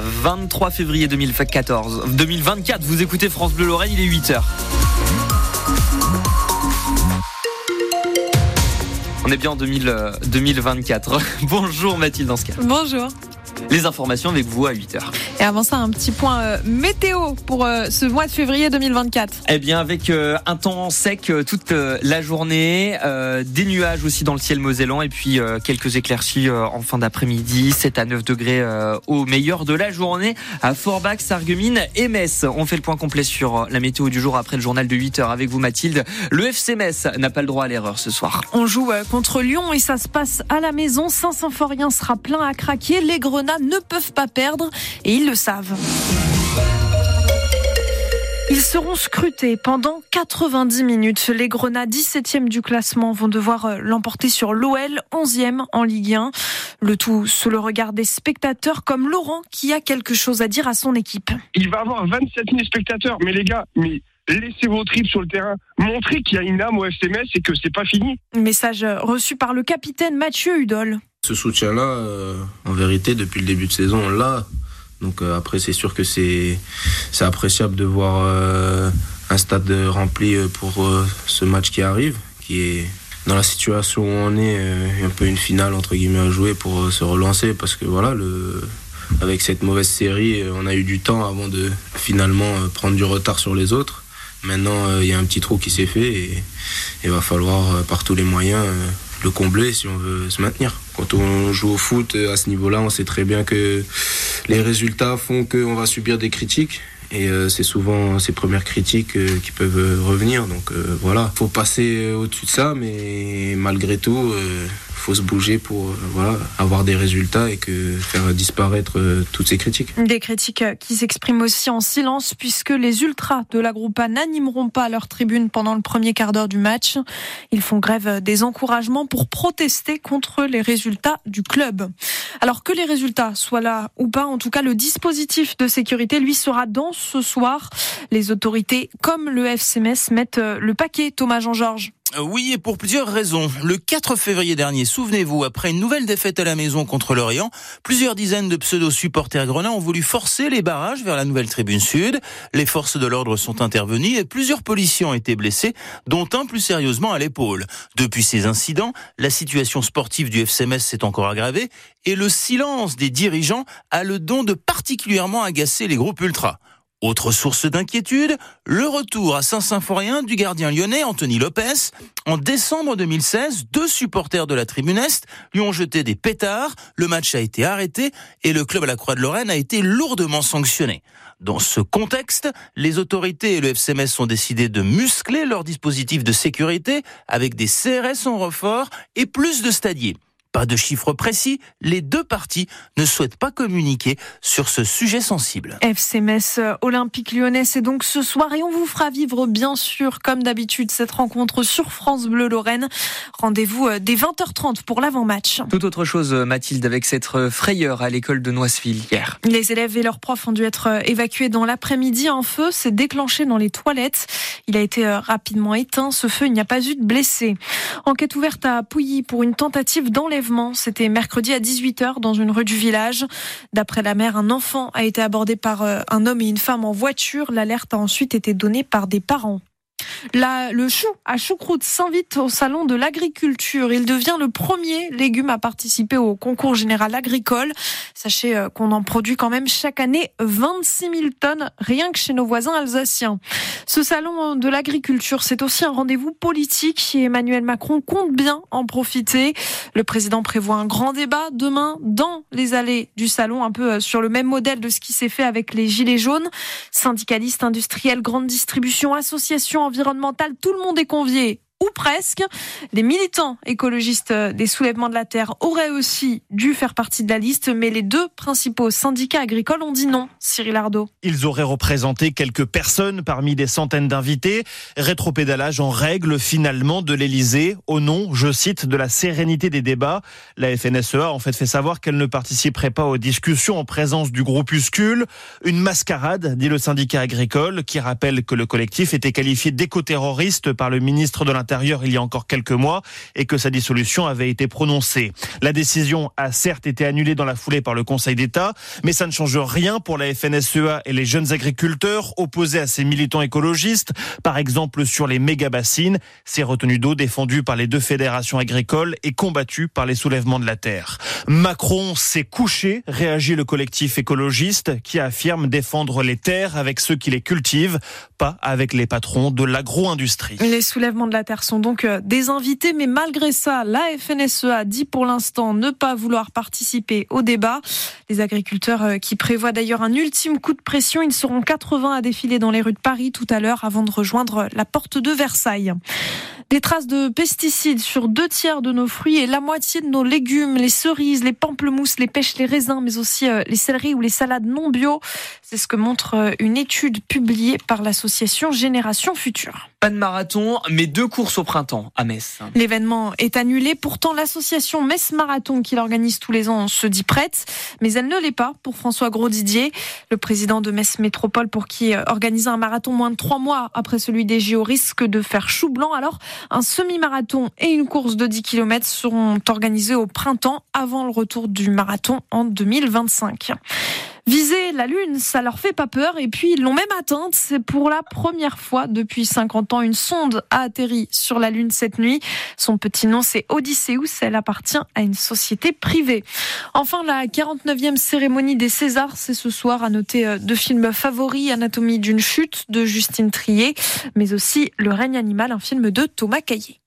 23 février 2014, 2024, vous écoutez France Bleu Lorraine, il est 8h. On est bien en 2024. Bonjour Mathilde Anscar. Bonjour. Les informations avec vous à 8h. Et avant ça, un petit point euh, météo pour euh, ce mois de février 2024. Eh bien, avec euh, un temps sec toute la journée, des nuages aussi dans le ciel mosellan et puis quelques éclaircies en fin d'après-midi, 7 à 9 degrés au meilleur de la journée à Forbach, Sarreguemines et Metz. On fait le point complet sur la météo du jour après le journal de 8h avec vous Mathilde. Le FC Metz n'a pas le droit à l'erreur ce soir. On joue contre Lyon et ça se passe à la maison. Saint-Symphorien sera plein à craquer. Les Ne peuvent pas perdre et ils le savent. Ils seront scrutés pendant 90 minutes. Les Grenats 17e du classement vont devoir euh, l'emporter sur l'OL 11e en Ligue 1. Le tout sous le regard des spectateurs comme Laurent qui a quelque chose à dire à son équipe. Il va avoir 27 000 spectateurs. Mais les gars, mais laissez vos tripes sur le terrain, montrez qu'il y a une âme au FCMS et que c'est pas fini. Message reçu par le capitaine Mathieu Hudol. Ce soutien-là, euh, en vérité, depuis le début de saison, on l'a. Donc euh, après, c'est sûr que c'est appréciable de voir euh, un stade rempli pour ce match qui arrive, qui est dans la situation où on est, un peu une finale entre guillemets à jouer pour se relancer, parce que voilà, le avec cette mauvaise série, on a eu du temps avant de finalement prendre du retard sur les autres. Maintenant, il y a un petit trou qui s'est fait et il va falloir par tous les moyens le combler si on veut se maintenir. Quand on joue au foot à ce niveau-là, on sait très bien que les résultats font qu'on va subir des critiques. Et euh, c'est souvent ces premières critiques euh, qui peuvent revenir. Donc euh, voilà, faut passer au-dessus de ça, mais malgré tout, faut se bouger pour euh, voilà, avoir des résultats et que faire disparaître euh, toutes ces critiques. Des critiques qui s'expriment aussi en silence puisque les ultras de la Groupa n'animeront pas leur tribune pendant le premier quart d'heure du match. Ils font grève des encouragements pour protester contre les résultats du club. Alors que les résultats soient là ou pas, en tout cas le dispositif de sécurité lui sera dans ce soir. Les autorités comme le FCMS mettent le paquet Thomas Jean-Georges. Oui, et pour plusieurs raisons. Le 4 février dernier, souvenez-vous, après une nouvelle défaite à la maison contre l'Orient, plusieurs dizaines de pseudo-supporters grenats ont voulu forcer les barrages vers la nouvelle tribune sud. Les forces de l'ordre sont intervenues et plusieurs policiers ont été blessés, dont un plus sérieusement à l'épaule. Depuis ces incidents, la situation sportive du FCMS s'est encore aggravée et le silence des dirigeants a le don de particulièrement agacer les groupes ultras. Autre source d'inquiétude, le retour à Saint-Symphorien du gardien lyonnais Anthony Lopez. En décembre 2016, deux supporters de la tribune Est lui ont jeté des pétards, le match a été arrêté et le club à la Croix-de-Lorraine a été lourdement sanctionné. Dans ce contexte, les autorités et le FCMS ont décidé de muscler leur dispositif de sécurité avec des CRS en renfort et plus de stadiers. Pas de chiffres précis, les deux parties ne souhaitent pas communiquer sur ce sujet sensible. FC Metz Olympique Lyonnais, c'est donc ce soir et on vous fera vivre bien sûr comme d'habitude cette rencontre sur France Bleu Lorraine. Rendez-vous euh, dès 20h30 pour l'avant-match. Tout autre chose Mathilde avec cette euh, frayeur à l'école de Noiseville hier. Les élèves et leurs profs ont dû être euh, évacués dans l'après-midi. Un feu s'est déclenché dans les toilettes. Il a été rapidement éteint. Ce feu, il n'y a pas eu de blessés. Enquête ouverte à Pouilly pour une tentative d'enlèvement c'était mercredi à 18h dans une rue du village. D'après la mère, un enfant a été abordé par euh, un homme et une femme en voiture. L'alerte a ensuite été donnée par des parents le chou à choucroute s'invite au salon de l'agriculture. Il devient le premier légume à participer au concours général agricole. Sachez euh, qu'on en produit quand même chaque année 26 000 tonnes rien que chez nos voisins alsaciens. Ce salon de l'agriculture, c'est aussi un rendez-vous politique et Emmanuel Macron compte bien en profiter. Le président prévoit un grand débat demain dans les allées du salon, un peu euh, sur le même modèle de ce qui s'est fait avec les Gilets jaunes. Syndicalistes, industriels, grande distribution, associations environnementale, tout le monde est convié ou presque. Les militants écologistes des soulèvements de la terre auraient aussi dû faire partie de la liste, mais les deux principaux syndicats agricoles ont dit non. Cyril Ardo. Ils auraient représenté quelques personnes parmi des centaines d'invités. Rétropédalage en règle finalement de l'Elysée au nom, je cite, de la sérénité des débats. La FNSEA en fait fait savoir qu'elle ne participerait pas aux discussions en présence du groupuscule. Une mascarade, dit le syndicat agricole, qui rappelle que le collectif était qualifié d'éco-terroriste par le ministre de l'Intérieur il y a encore quelques mois et que sa dissolution avait été prononcée. La décision a certes été annulée dans la foulée par le Conseil d'État, mais ça ne change rien pour la FNSEA et les jeunes agriculteurs opposés à ces militants écologistes, par exemple sur les méga-bassines, ces retenues d'eau défendues par les deux fédérations agricoles et combattues par les soulèvements de la terre. Macron s'est couché, réagit le collectif écologiste qui affirme défendre les terres avec ceux qui les cultivent, pas avec les patrons de l'agro-industrie. Les soulèvements de la terre sont donc euh, des invités, mais malgré ça, la FNSEA dit pour l'instant ne pas vouloir participer au débat. Les agriculteurs euh, qui prévoient d'ailleurs un ultime coup de pression, ils seront 80 à défiler dans les rues de Paris tout à l'heure avant de rejoindre la porte de Versailles. Des traces de pesticides sur deux tiers de nos fruits et la moitié de nos légumes, les cerises, les pamplemousses, les pêches, les raisins, mais aussi euh, les céleris ou les salades non bio. C'est ce que montre une étude publiée par l'association Génération Future. Pas de marathon, mais deux courses au printemps à Metz. L'événement est annulé. Pourtant, l'association Metz Marathon, qui l'organise tous les ans, se dit prête. Mais elle ne l'est pas pour François Gros-Didier, le président de Metz Métropole, pour qui euh, organiser un marathon moins de trois mois après celui des JO risque de faire chou blanc. Alors, un semi-marathon et une course de 10 km seront organisés au printemps avant le retour du marathon en 2025. Viser la Lune, ça leur fait pas peur et puis ils l'ont même atteinte. C'est pour la première fois depuis 50 ans une sonde a atterri sur la Lune cette nuit. Son petit nom c'est Odysseus. Elle appartient à une société privée. Enfin, la 49e cérémonie des Césars, c'est ce soir à noter euh, deux films favoris Anatomie d'une chute de Justine Trier, mais aussi Le règne animal, un film de Thomas Caillé.